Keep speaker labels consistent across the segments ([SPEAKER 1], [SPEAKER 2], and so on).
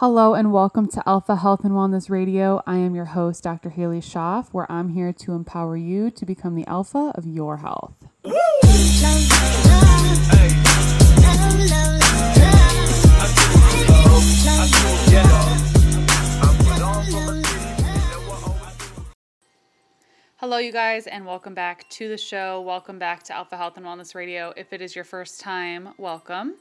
[SPEAKER 1] Hello and welcome to Alpha Health and Wellness Radio. I am your host, Dr. Halie Schoff, where I'm here to empower you to become the alpha of your health. Hello, you guys, and welcome back to the show. Welcome back to Alpha Health and Wellness Radio. If it is your first time, welcome.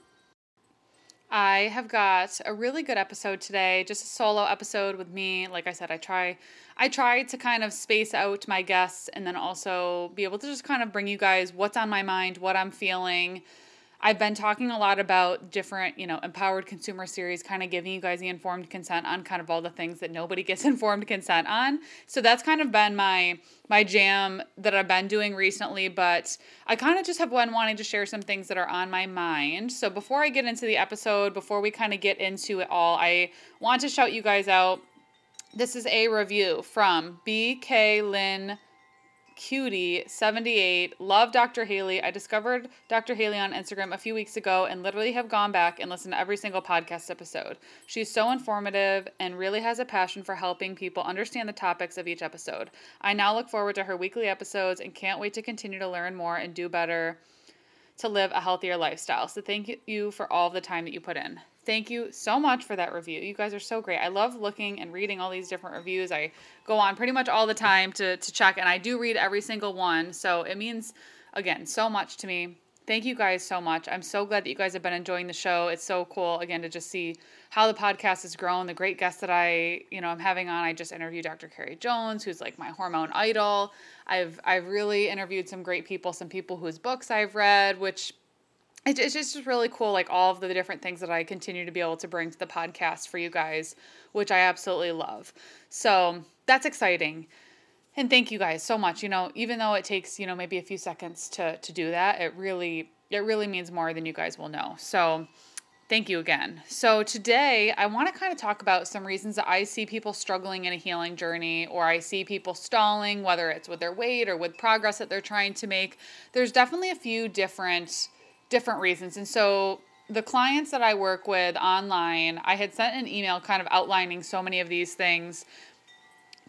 [SPEAKER 1] I have got a really good episode today, just a solo episode with me. Like I said, I try I try to kind of space out my guests and then also be able to just kind of bring you guys what's on my mind, what I'm feeling, I've been talking a lot about different, you know, empowered consumer series, kind of giving you guys the informed consent on kind of all the things that nobody gets informed consent on. So that's kind of been my my jam that I've been doing recently, but I kind of just have been wanting to share some things that are on my mind. So before I get into the episode, before we kind of get into it all, I want to shout you guys out. This is a review from BK Lynn cutie 78 love dr halie. I discovered dr halie on instagram a few weeks ago and literally have gone back and listened to every single podcast episode. She's so informative and really has a passion for helping people understand the topics of each episode. I now look forward to her weekly episodes and can't wait to continue to learn more and do better to live a healthier lifestyle. So thank you for all the time that you put in Thank you so much for that review. You guys are so great. I love looking and reading all these different reviews. I go on pretty much all the time to, to check, and I do read every single one. So it means, again, so much to me. Thank you guys so much. I'm so glad that you guys have been enjoying the show. It's so cool, again, to just see how the podcast has grown, the great guests that I, you know, I'm having on. I just interviewed Dr. Carrie Jones, who's like my hormone idol. I've I've really interviewed some great people, some people whose books I've read, which it's just really cool, like all of the different things that I continue to be able to bring to the podcast for you guys, which I absolutely love. So that's exciting. And thank you guys so much. You know, even though it takes, you know, maybe a few seconds to to do that, it really it really means more than you guys will know. So thank you again. So today I want to kind of talk about some reasons that I see people struggling in a healing journey or I see people stalling, whether it's with their weight or with progress that they're trying to make. There's definitely a few different different reasons. And so the clients that I work with online, I had sent an email kind of outlining so many of these things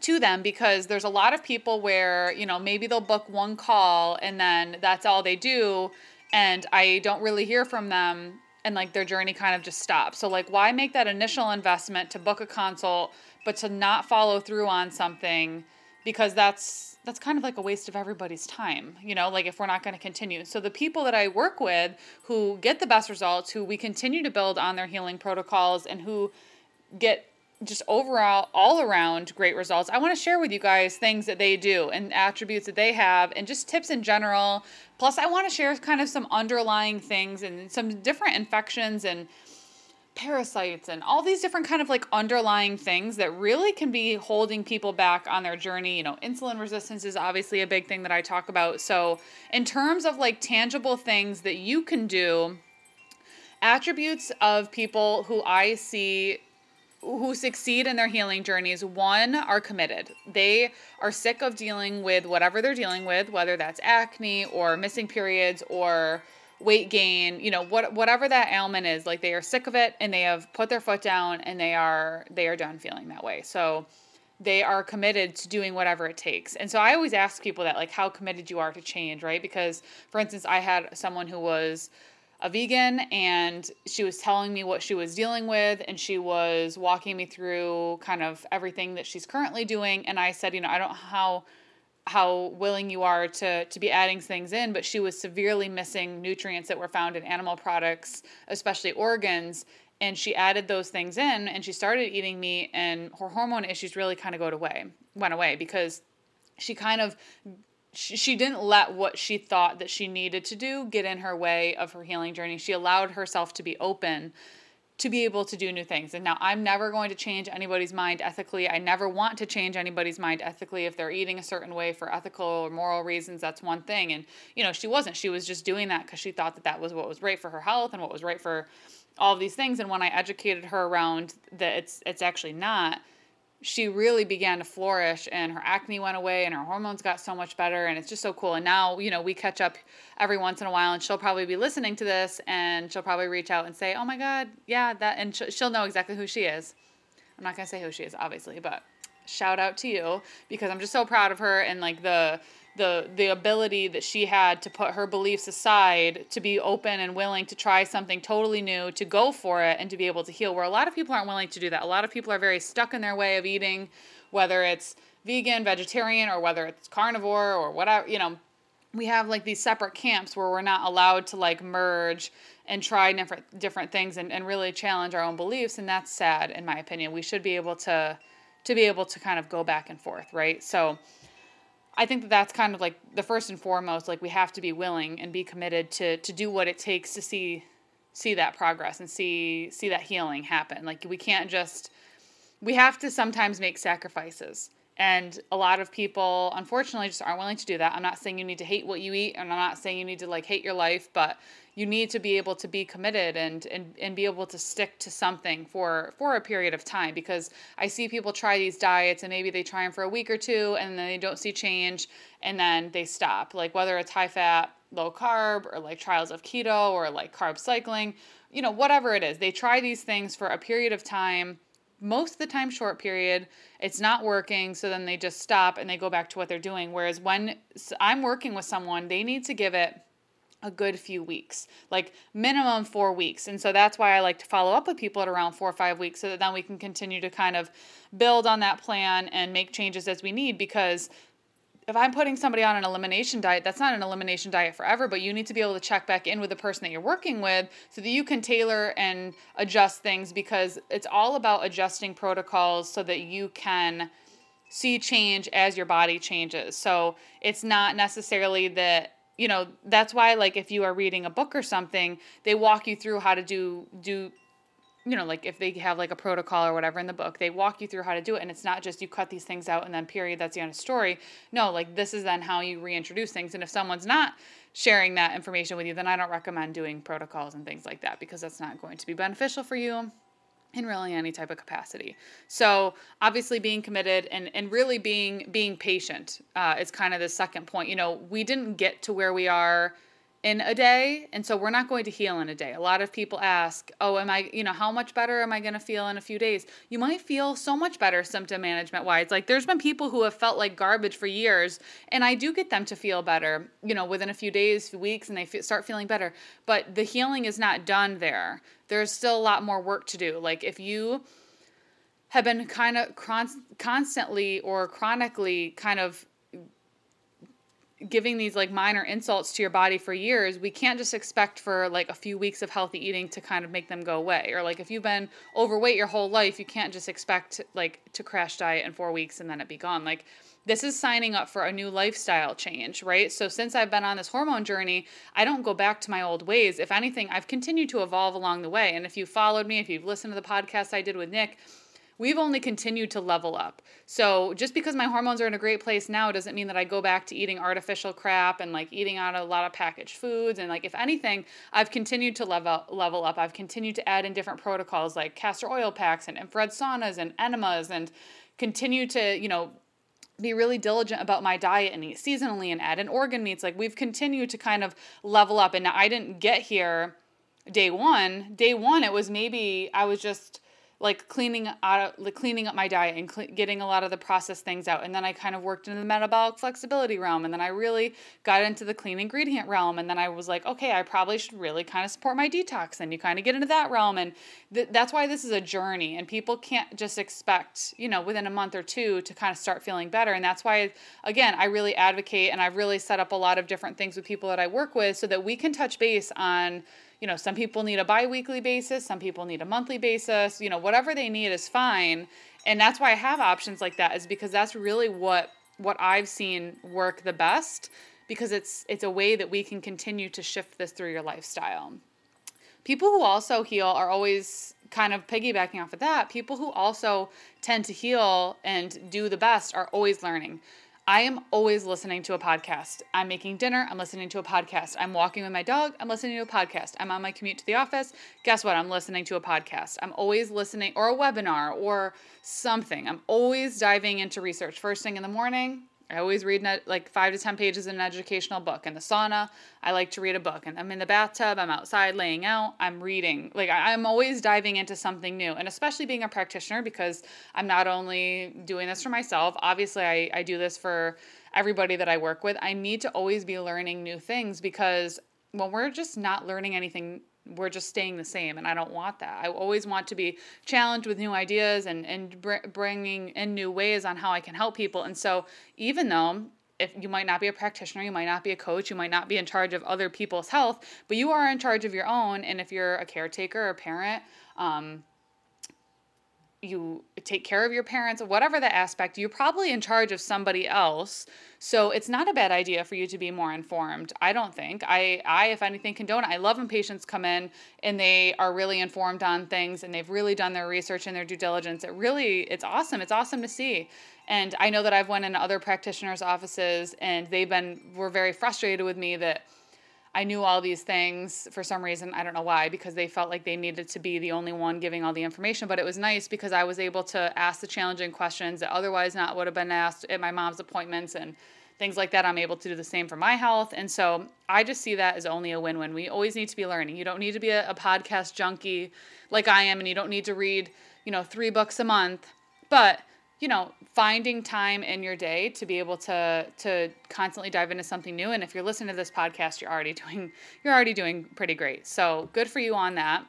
[SPEAKER 1] to them because there's a lot of people where, you know, maybe they'll book one call and then that's all they do and I don't really hear from them and like their journey kind of just stops. So like why make that initial investment to book a consult but to not follow through on something because that's that's kind of like a waste of everybody's time, you know, like if we're not going to continue. So the people that I work with who get the best results, who we continue to build on their healing protocols and who get just overall all around great results. I want to share with you guys things that they do and attributes that they have and just tips in general. Plus I want to share kind of some underlying things and some different infections and parasites and all these different kind of like underlying things that really can be holding people back on their journey. You know insulin resistance is obviously a big thing that i talk about. So in terms of like tangible things that you can do attributes of people who i see who succeed in their healing journeys one are committed. They are sick of dealing with whatever they're dealing with whether that's acne or missing periods or weight gain, you know, what whatever that ailment is, like they are sick of it and they have put their foot down and they are they are done feeling that way. So they are committed to doing whatever it takes. And so I always ask people that like how committed you are to change, right? Because for instance, I had someone who was a vegan and she was telling me what she was dealing with and she was walking me through kind of everything that she's currently doing and I said, you know, I don't know how how willing you are to to be adding things in but she was severely missing nutrients that were found in animal products especially organs and she added those things in and she started eating meat and her hormone issues really kind of go away went away because she kind of she, she didn't let what she thought that she needed to do get in her way of her healing journey. She allowed herself to be open to be able to do new things. And now I'm never going to change anybody's mind ethically. I never want to change anybody's mind ethically if they're eating a certain way for ethical or moral reasons. That's one thing. And you know, she wasn't. She was just doing that because she thought that that was what was right for her health and what was right for all of these things. And when I educated her around that it's it's actually not, she really began to flourish and her acne went away and her hormones got so much better and it's just so cool. And now you know we catch up every once in a while and she'll probably be listening to this and she'll probably reach out and say oh my god yeah that and she'll know exactly who she is. I'm not going to say who she is obviously but shout out to you because i'm just so proud of her and like the the the ability that she had to put her beliefs aside to be open and willing to try something totally new to go for it and to be able to heal where a lot of people aren't willing to do that. A lot of people are very stuck in their way of eating whether it's vegan vegetarian or whether it's carnivore or whatever you know. We have like these separate camps where we're not allowed to like merge and try different different things and, and really challenge our own beliefs and that's sad in my opinion. We should be able to to be able to kind of go back and forth right? So I think that that's kind of like the first and foremost. Like we have to be willing and be committed to to do what it takes to see see that progress and see see that healing happen. Like we can't just we have to sometimes make sacrifices. And a lot of people, unfortunately, just aren't willing to do that. I'm not saying you need to hate what you eat, and I'm not saying you need to like hate your life, but you need to be able to be committed and, and and be able to stick to something for for a period of time because I see people try these diets and maybe they try them for a week or two and then they don't see change and then they stop like whether it's high fat low carb or like trials of keto or like carb cycling you know whatever it is they try these things for a period of time most of the time short period it's not working so then they just stop and they go back to what they're doing whereas when i'm working with someone they need to give it a good few weeks, like minimum four weeks. And so that's why I like to follow up with people at around four or five weeks so that then we can continue to kind of build on that plan and make changes as we need. Because if I'm putting somebody on an elimination diet, that's not an elimination diet forever, but you need to be able to check back in with the person that you're working with so that you can tailor and adjust things because it's all about adjusting protocols so that you can see change as your body changes. So it's not necessarily that you know that's why like if you are reading a book or something they walk you through how to do do you know like if they have like a protocol or whatever in the book they walk you through how to do it and it's not just you cut these things out and then period that's the end of story no like this is then how you reintroduce things and if someone's not sharing that information with you then i don't recommend doing protocols and things like that because that's not going to be beneficial for you in really any type of capacity. So obviously being committed and, and really being being patient uh, is kind of the second point. You know, we didn't get to where we are in a day and so we're not going to heal in a day. A lot of people ask oh am i you know how much better am i going to feel in a few days? You might feel so much better symptom management wise. Like there's been people who have felt like garbage for years and i do get them to feel better you know within a few days weeks and they f- start feeling better. But the healing is not done there. There's still a lot more work to do. Like if you have been kind of con- constantly or chronically kind of giving these like minor insults to your body for years, we can't just expect for like a few weeks of healthy eating to kind of make them go away. Or like if you've been overweight your whole life, you can't just expect like to crash diet in 4 weeks and then it be gone. Like this is signing up for a new lifestyle change, right? So since I've been on this hormone journey, I don't go back to my old ways. If anything, I've continued to evolve along the way. And if you followed me, if you've listened to the podcast I did with Nick, we've only continued to level up. So just because my hormones are in a great place now doesn't mean that I go back to eating artificial crap and like eating out a lot of packaged foods. And like if anything, I've continued to level level up. I've continued to add in different protocols like castor oil packs and infrared saunas and enemas and continue to, you know, be really diligent about my diet and eat seasonally and add in organ meats. Like we've continued to kind of level up. And I didn't get here day one. Day one, it was maybe I was just like cleaning out like cleaning up my diet and cl- getting a lot of the processed things out. And then i kind of worked in the metabolic flexibility realm. And then i really got into the clean ingredient realm. And then i was like okay i probably should really kind of support my detox. And you kind of get into that realm. And th- that's why this is a journey. And people can't just expect you know within a month or two to kind of start feeling better. And that's why again i really advocate and i've really set up a lot of different things with people that i work with so that we can touch base on you know, some people need a biweekly basis, some people need a monthly basis, you know, whatever they need is fine. And that's why I have options like that is because that's really what what I've seen work the best because it's it's a way that we can continue to shift this through your lifestyle. People who also heal are always kind of piggybacking off of that. People who also tend to heal and do the best are always learning. I am always listening to a podcast. I'm making dinner, I'm listening to a podcast. I'm walking with my dog, I'm listening to a podcast. I'm on my commute to the office, guess what? I'm listening to a podcast. I'm always listening, or a webinar, or something. I'm always diving into research. First thing in the morning, I always read like five to 10 pages in an educational book. In the sauna, I like to read a book. And I'm in the bathtub, I'm outside laying out, I'm reading. Like I'm always diving into something new. And especially being a practitioner because I'm not only doing this for myself, obviously, I, I do this for everybody that I work with. I need to always be learning new things because when we're just not learning anything we're just staying the same and i don't want that. I always want to be challenged with new ideas and, and br- bringing in new ways on how i can help people. And so even though if you might not be a practitioner you might not be a coach you might not be in charge of other people's health but you are in charge of your own and if you're a caretaker or parent um, you take care of your parents, whatever the aspect, you're probably in charge of somebody else. So it's not a bad idea for you to be more informed. I don't think. I, I if anything, condone it. I love when patients come in and they are really informed on things and they've really done their research and their due diligence. It really, it's awesome. It's awesome to see. And I know that I've went into other practitioners' offices and they've been were very frustrated with me that I knew all these things for some reason. I don't know why, because they felt like they needed to be the only one giving all the information. But it was nice because I was able to ask the challenging questions that otherwise not would have been asked at my mom's appointments and things like that. I'm able to do the same for my health. And so I just see that as only a win win. We always need to be learning. You don't need to be a, a podcast junkie like I am, and you don't need to read, you know, three books a month. But you know, finding time in your day to be able to to constantly dive into something new. And if you're listening to this podcast, you're already doing you're already doing pretty great. So good for you on that.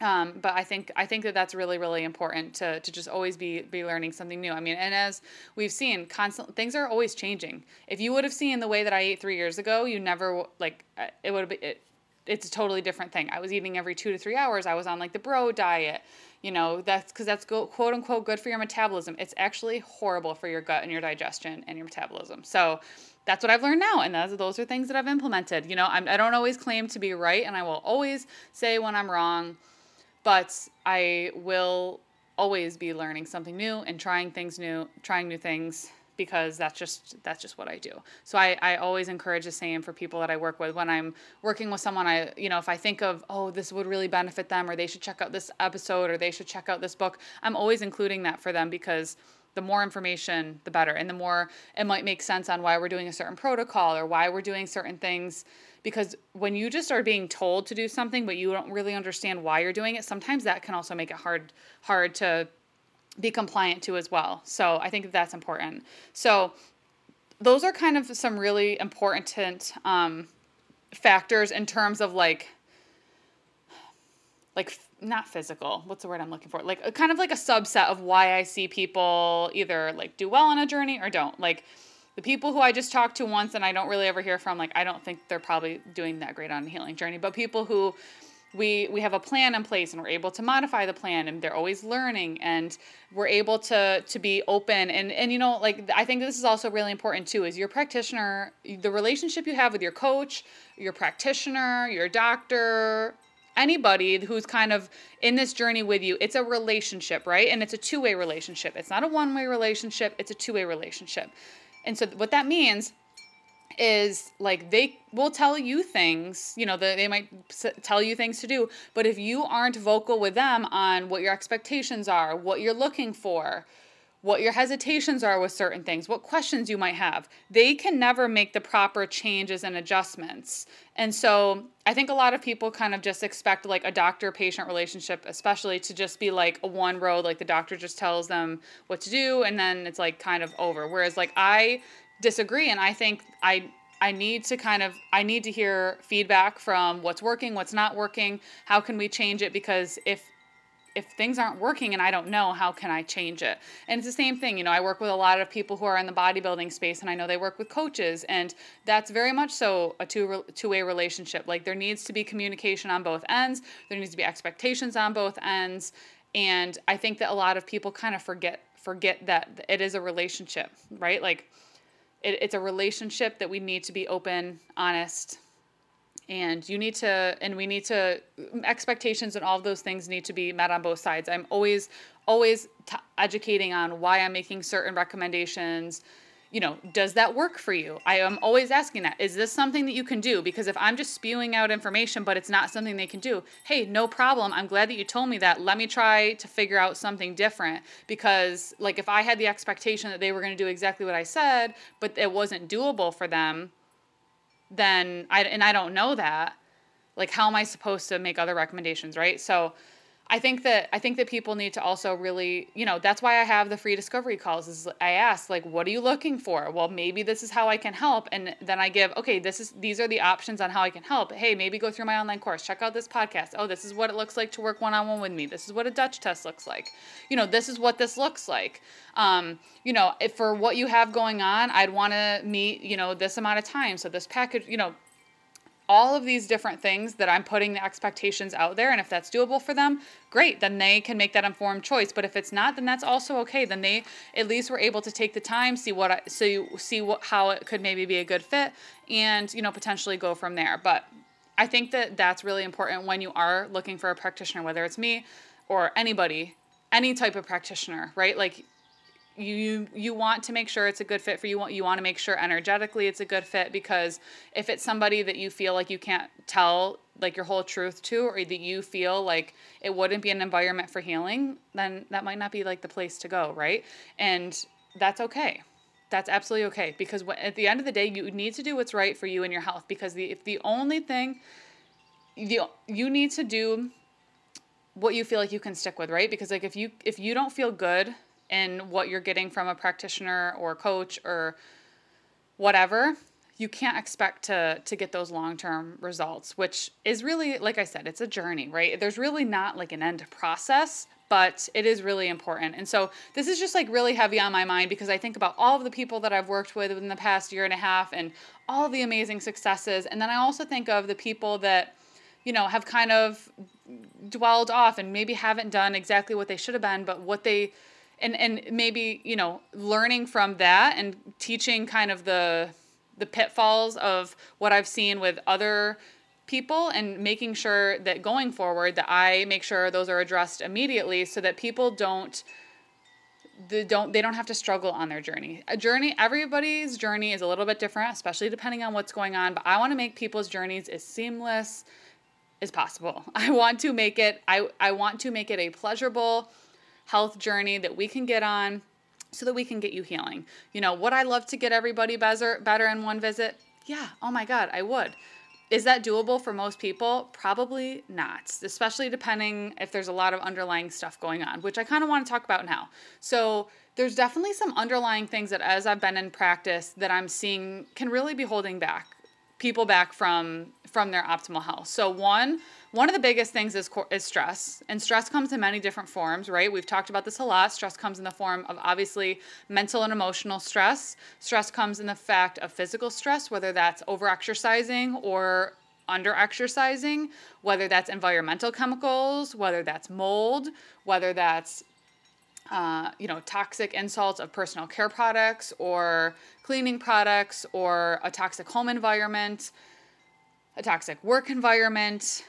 [SPEAKER 1] Um, but I think I think that that's really really important to to just always be be learning something new. I mean, and as we've seen, constant things are always changing. If you would have seen the way that I ate three years ago, you never like uh, it would have been. It, it's a totally different thing. I was eating every two to three hours. I was on like the bro diet you know that's because that's go, quote unquote good for your metabolism it's actually horrible for your gut and your digestion and your metabolism so that's what i've learned now and those, those are things that i've implemented you know I'm, i don't always claim to be right and i will always say when i'm wrong but i will always be learning something new and trying things new trying new things because that's just that's just what I do. So I, I always encourage the same for people that I work with. When I'm working with someone I you know if I think of oh this would really benefit them or they should check out this episode or they should check out this book I'm always including that for them because the more information the better. And the more it might make sense on why we're doing a certain protocol or why we're doing certain things. Because when you just are being told to do something but you don't really understand why you're doing it sometimes that can also make it hard hard to be compliant to as well. So I think that's important. So those are kind of some really important um, factors in terms of like like not physical what's the word i'm looking for like kind of like a subset of why i see people either like do well on a journey or don't like the people who i just talked to once and i don't really ever hear from like i don't think they're probably doing that great on a healing journey but people who we we have a plan in place and we're able to modify the plan and they're always learning and we're able to to be open. And and you know like i think this is also really important too is your practitioner the relationship you have with your coach your practitioner your doctor anybody who's kind of in this journey with you it's a relationship right? And it's a two-way relationship. It's not a one-way relationship it's a two-way relationship. And so what that means is like they will tell you things, you know, that they might tell you things to do, but if you aren't vocal with them on what your expectations are, what you're looking for, what your hesitations are with certain things, what questions you might have, they can never make the proper changes and adjustments. And so I think a lot of people kind of just expect like a doctor patient relationship, especially to just be like a one road, like the doctor just tells them what to do and then it's like kind of over. Whereas like I disagree and I think I I need to kind of I need to hear feedback from what's working, what's not working, how can we change it because if if things aren't working and I don't know, how can I change it? And it's the same thing, you know, I work with a lot of people who are in the bodybuilding space and I know they work with coaches and that's very much so a two two-way relationship. Like there needs to be communication on both ends. There needs to be expectations on both ends. And I think that a lot of people kind of forget forget that it is a relationship, right? Like it, it's a relationship that we need to be open, honest, and you need to and we need to expectations and all of those things need to be met on both sides. I'm always always t- educating on why i'm making certain recommendations you know, does that work for you? I am always asking that. Is this something that you can do? Because if I'm just spewing out information, but it's not something they can do, hey, no problem. I'm glad that you told me that. Let me try to figure out something different. Because, like, if I had the expectation that they were going to do exactly what I said, but it wasn't doable for them, then I, and I don't know that, like, how am I supposed to make other recommendations, right? So, I think that I think that people need to also really, you know, that's why I have the free discovery calls. Is I ask like, what are you looking for? Well, maybe this is how I can help, and then I give, okay, this is these are the options on how I can help. Hey, maybe go through my online course, check out this podcast. Oh, this is what it looks like to work one on one with me. This is what a Dutch test looks like. You know, this is what this looks like. Um, you know, for what you have going on, I'd want to meet, you know, this amount of time. So this package, you know, all of these different things that I'm putting the expectations out there. And if that's doable for them, great. Then they can make that informed choice. But if it's not, then that's also okay. Then they at least were able to take the time, see what I, so you see what, how it could maybe be a good fit and, you know, potentially go from there. But I think that that's really important when you are looking for a practitioner, whether it's me or anybody, any type of practitioner, right? Like you you want to make sure it's a good fit for you. You want to make sure energetically it's a good fit because if it's somebody that you feel like you can't tell like your whole truth to or that you feel like it wouldn't be an environment for healing then that might not be like the place to go right? And that's okay. That's absolutely okay because at the end of the day you need to do what's right for you and your health because the if the only thing the you need to do what you feel like you can stick with right? Because like if you if you don't feel good in what you're getting from a practitioner or coach or whatever, you can't expect to to get those long-term results, which is really like I said, it's a journey, right? There's really not like an end process, but it is really important. And so this is just like really heavy on my mind because I think about all of the people that I've worked with in the past year and a half and all the amazing successes. And then I also think of the people that you know have kind of dwelled off and maybe haven't done exactly what they should have been, but what they and and maybe you know learning from that and teaching kind of the the pitfalls of what I've seen with other people and making sure that going forward that I make sure those are addressed immediately so that people don't they don't they don't have to struggle on their journey. A journey everybody's journey is a little bit different, especially depending on what's going on, but I want to make people's journeys as seamless as possible. I want to make it I I want to make it a pleasurable health journey that we can get on so that we can get you healing. You know, would I love to get everybody better better in one visit? Yeah, oh my god, I would. Is that doable for most people? Probably not, especially depending if there's a lot of underlying stuff going on, which I kind of want to talk about now. So, there's definitely some underlying things that as I've been in practice that I'm seeing can really be holding back people back from from their optimal health. So one one of the biggest things is is stress, and stress comes in many different forms, right? We've talked about this a lot. Stress comes in the form of obviously mental and emotional stress. Stress comes in the fact of physical stress, whether that's over exercising or under exercising, whether that's environmental chemicals, whether that's mold, whether that's uh, you know, toxic insults of personal care products or cleaning products or a toxic home environment, a toxic work environment,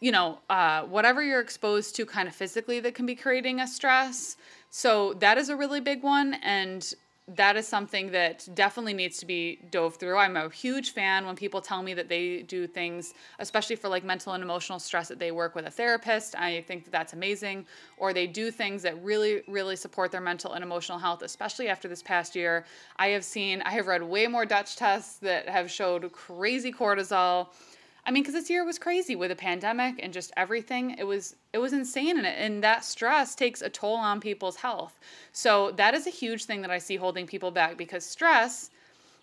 [SPEAKER 1] you know, uh, whatever you're exposed to kind of physically that can be creating a stress. So that is a really big one. And that is something that definitely needs to be dove through. I'm a huge fan when people tell me that they do things, especially for like mental and emotional stress, that they work with a therapist. I think that that's amazing. Or they do things that really, really support their mental and emotional health, especially after this past year. I have seen, I have read way more Dutch tests that have showed crazy cortisol I mean, because this year was crazy with a pandemic and just everything. It was it was insane, and, and that stress takes a toll on people's health. So that is a huge thing that I see holding people back because stress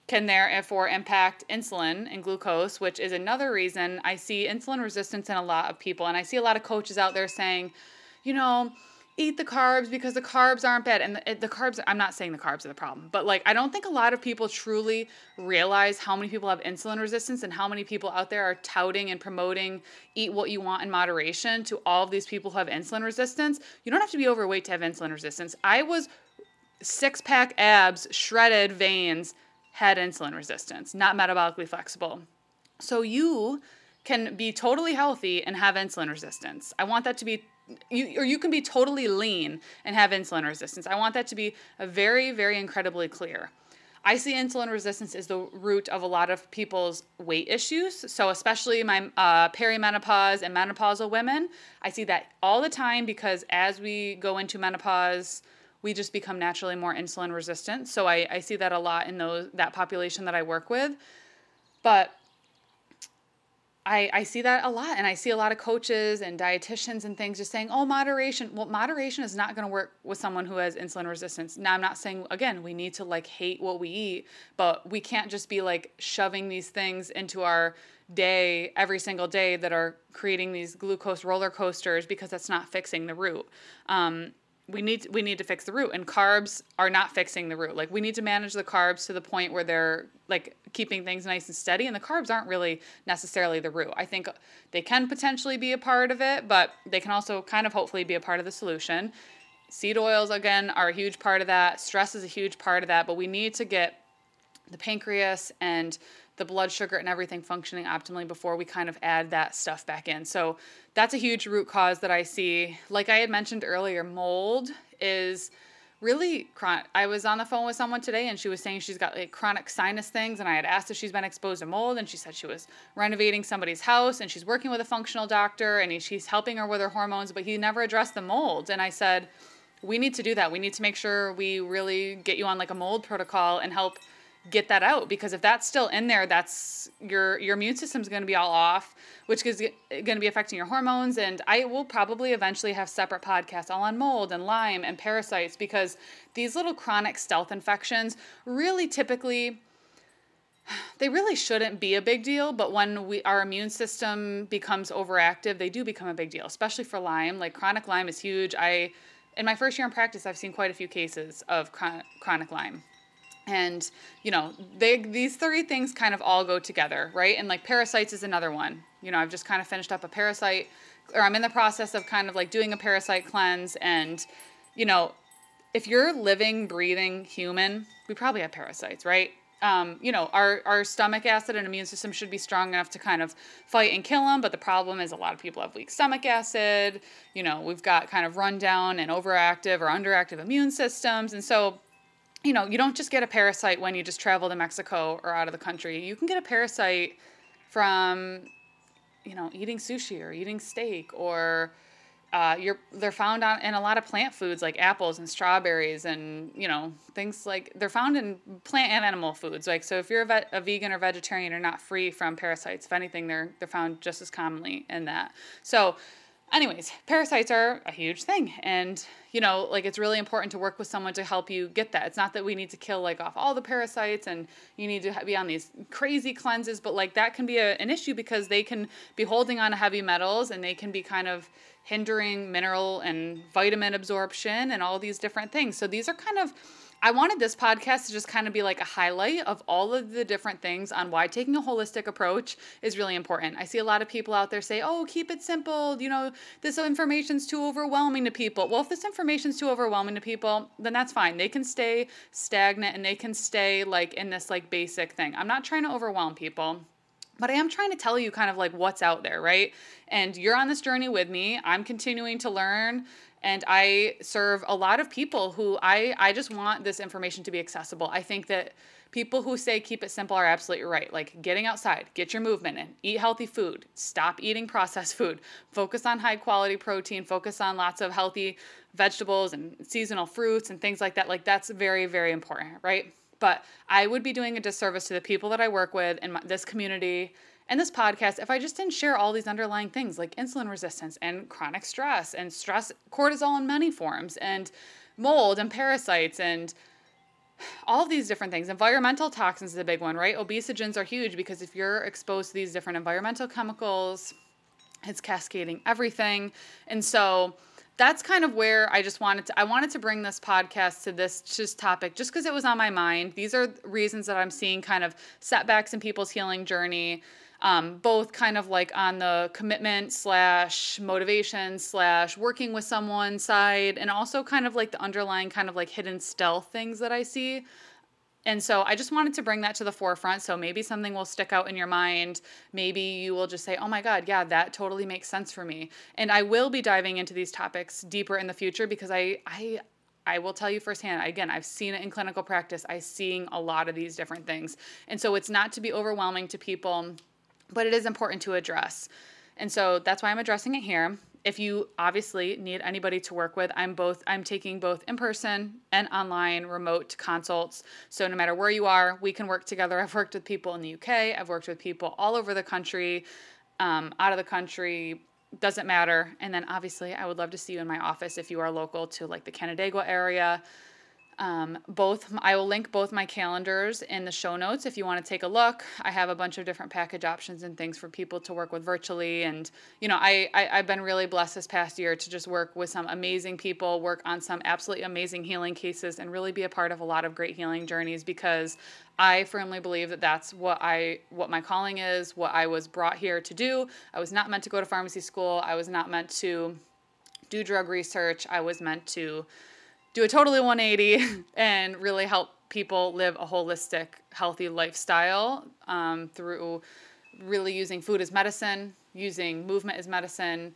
[SPEAKER 1] can therefore impact insulin and glucose, which is another reason I see insulin resistance in a lot of people, and I see a lot of coaches out there saying, you know eat the carbs because the carbs aren't bad. And the, the, carbs i'm not saying the carbs are the problem but like i don't think a lot of people truly realize how many people have insulin resistance and how many people out there are touting and promoting eat what you want in moderation to all of these people who have insulin resistance. You don't have to be overweight to have insulin resistance. I was six pack abs shredded veins had insulin resistance not metabolically flexible. So you can be totally healthy and have insulin resistance. I want that to be you or you can be totally lean and have insulin resistance. I want that to be a very very incredibly clear. I see insulin resistance is the root of a lot of people's weight issues. So, especially my uh, perimenopause and menopausal women, I see that all the time because as we go into menopause, we just become naturally more insulin resistant. So, I, I see that a lot in those that population that I work with. But I, I see that a lot and I see a lot of coaches and dietitians and things just saying, oh, moderation. Well, moderation is not going to work with someone who has insulin resistance. Now, I'm not saying, again, we need to like hate what we eat, but we can't just be like shoving these things into our day every single day that are creating these glucose roller coasters because that's not fixing the root. Um, we need we need to fix the root and carbs are not fixing the root. Like we need to manage the carbs to the point where they're like keeping things nice and steady and the carbs aren't really necessarily the root. I think they can potentially be a part of it but they can also kind of hopefully be a part of the solution. Seed oils again are a huge part of that. Stress is a huge part of that but we need to get the pancreas and the blood sugar and everything functioning optimally before we kind of add that stuff back in. So that's a huge root cause that I see. Like I had mentioned earlier, mold is really chronic. I was on the phone with someone today and she was saying she's got like chronic sinus things and I had asked if she's been exposed to mold and she said she was renovating somebody's house and she's working with a functional doctor and she's helping her with her hormones but he never addressed the mold and I said we need to do that. We need to make sure we really get you on like a mold protocol and help get that out because if that's still in there that's your your immune system's going to be all off which is going to be affecting your hormones. And i will probably eventually have separate podcasts all on mold and lyme and parasites because these little chronic stealth infections really typically they really shouldn't be a big deal but when we our immune system becomes overactive they do become a big deal especially for lyme. Like chronic lyme is huge. I in my first year in practice i've seen quite a few cases of chronic lyme and you know they these three things kind of all go together right? And like parasites is another one. You know i've just kind of finished up a parasite or i'm in the process of kind of like doing a parasite cleanse. And you know if you're living breathing human we probably have parasites right? Um, you know our, our stomach acid and immune system should be strong enough to kind of fight and kill them but the problem is a lot of people have weak stomach acid. You know we've got kind of rundown and overactive or underactive immune systems. And so you know, you don't just get a parasite when you just travel to Mexico or out of the country. You can get a parasite from, you know, eating sushi or eating steak or uh, you're they're found on in a lot of plant foods like apples and strawberries and you know things like they're found in plant and animal foods. Like so if you're a, a vegan or vegetarian you're not free from parasites. If anything they're they're found just as commonly in that. So anyways, parasites are a huge thing. And, you know, like it's really important to work with someone to help you get that. It's not that we need to kill like off all the parasites and you need to be on these crazy cleanses, but like that can be a, an issue because they can be holding on to heavy metals and they can be kind of hindering mineral and vitamin absorption and all these different things. So these are kind of I wanted this podcast to just kind of be like a highlight of all of the different things on why taking a holistic approach is really important. I see a lot of people out there say, oh, keep it simple. You know, this information's too overwhelming to people. Well, if this information's too overwhelming to people, then that's fine. They can stay stagnant and they can stay like in this like basic thing. I'm not trying to overwhelm people but I am trying to tell you kind of like what's out there, right? And you're on this journey with me. I'm continuing to learn and I serve a lot of people who I I just want this information to be accessible. I think that people who say keep it simple are absolutely right. Like getting outside, get your movement in, eat healthy food, stop eating processed food, focus on high quality protein, focus on lots of healthy vegetables and seasonal fruits and things like that. Like that's very very important, right? But I would be doing a disservice to the people that I work with in my, this community and this podcast if I just didn't share all these underlying things like insulin resistance and chronic stress and stress, cortisol in many forms, and mold and parasites and all of these different things. Environmental toxins is a big one, right? Obesogens are huge because if you're exposed to these different environmental chemicals, it's cascading everything. And so, that's kind of where I just wanted to I wanted to bring this podcast to this just topic just because it was on my mind. These are reasons that I'm seeing kind of setbacks in people's healing journey um, both kind of like on the commitment slash motivation slash working with someone side, and also kind of like the underlying kind of like hidden stealth things that I see. And so I just wanted to bring that to the forefront. So maybe something will stick out in your mind. Maybe you will just say, oh my God, yeah, that totally makes sense for me. And I will be diving into these topics deeper in the future because I, I, I will tell you firsthand, again, I've seen it in clinical practice. I'm seeing a lot of these different things. And so it's not to be overwhelming to people, but it is important to address. And so that's why I'm addressing it here. If you obviously need anybody to work with, I'm both I'm taking both in person and online remote consults. So no matter where you are, we can work together. I've worked with people in the UK, I've worked with people all over the country, um, out of the country, doesn't matter. And then obviously, I would love to see you in my office if you are local to like the Canandaigua area. Um, both I will link both my calendars in the show notes if you want to take a look. I have a bunch of different package options and things for people to work with virtually. And you know, I, I I've been really blessed this past year to just work with some amazing people, work on some absolutely amazing healing cases, and really be a part of a lot of great healing journeys because I firmly believe that that's what I what my calling is, what I was brought here to do. I was not meant to go to pharmacy school. I was not meant to do drug research. I was meant to do a totally 180 and really help people live a holistic, healthy lifestyle um, through really using food as medicine, using movement as medicine,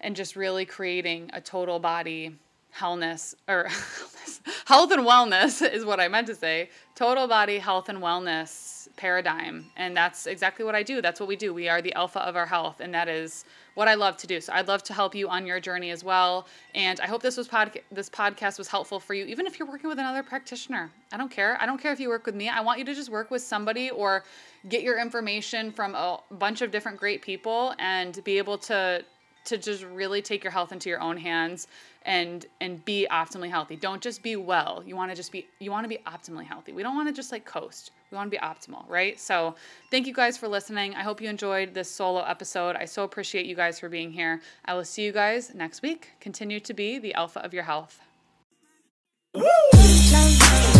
[SPEAKER 1] and just really creating a total body wellness or health and wellness is what I meant to say. Total body health and wellness paradigm. And that's exactly what I do. That's what we do. We are the alpha of our health. And that is what I love to do. So I'd love to help you on your journey as well. And I hope this was pod- this podcast was helpful for you, even if you're working with another practitioner. I don't care. I don't care if you work with me. I want you to just work with somebody or get your information from a bunch of different great people and be able to to just really take your health into your own hands and and be optimally healthy. Don't just be well. You want to just be you want to be optimally healthy. We don't want to just like coast. We want to be optimal, right? So, thank you guys for listening. I hope you enjoyed this solo episode. I so appreciate you guys for being here. I will see you guys next week. Continue to be the alpha of your health. Woo!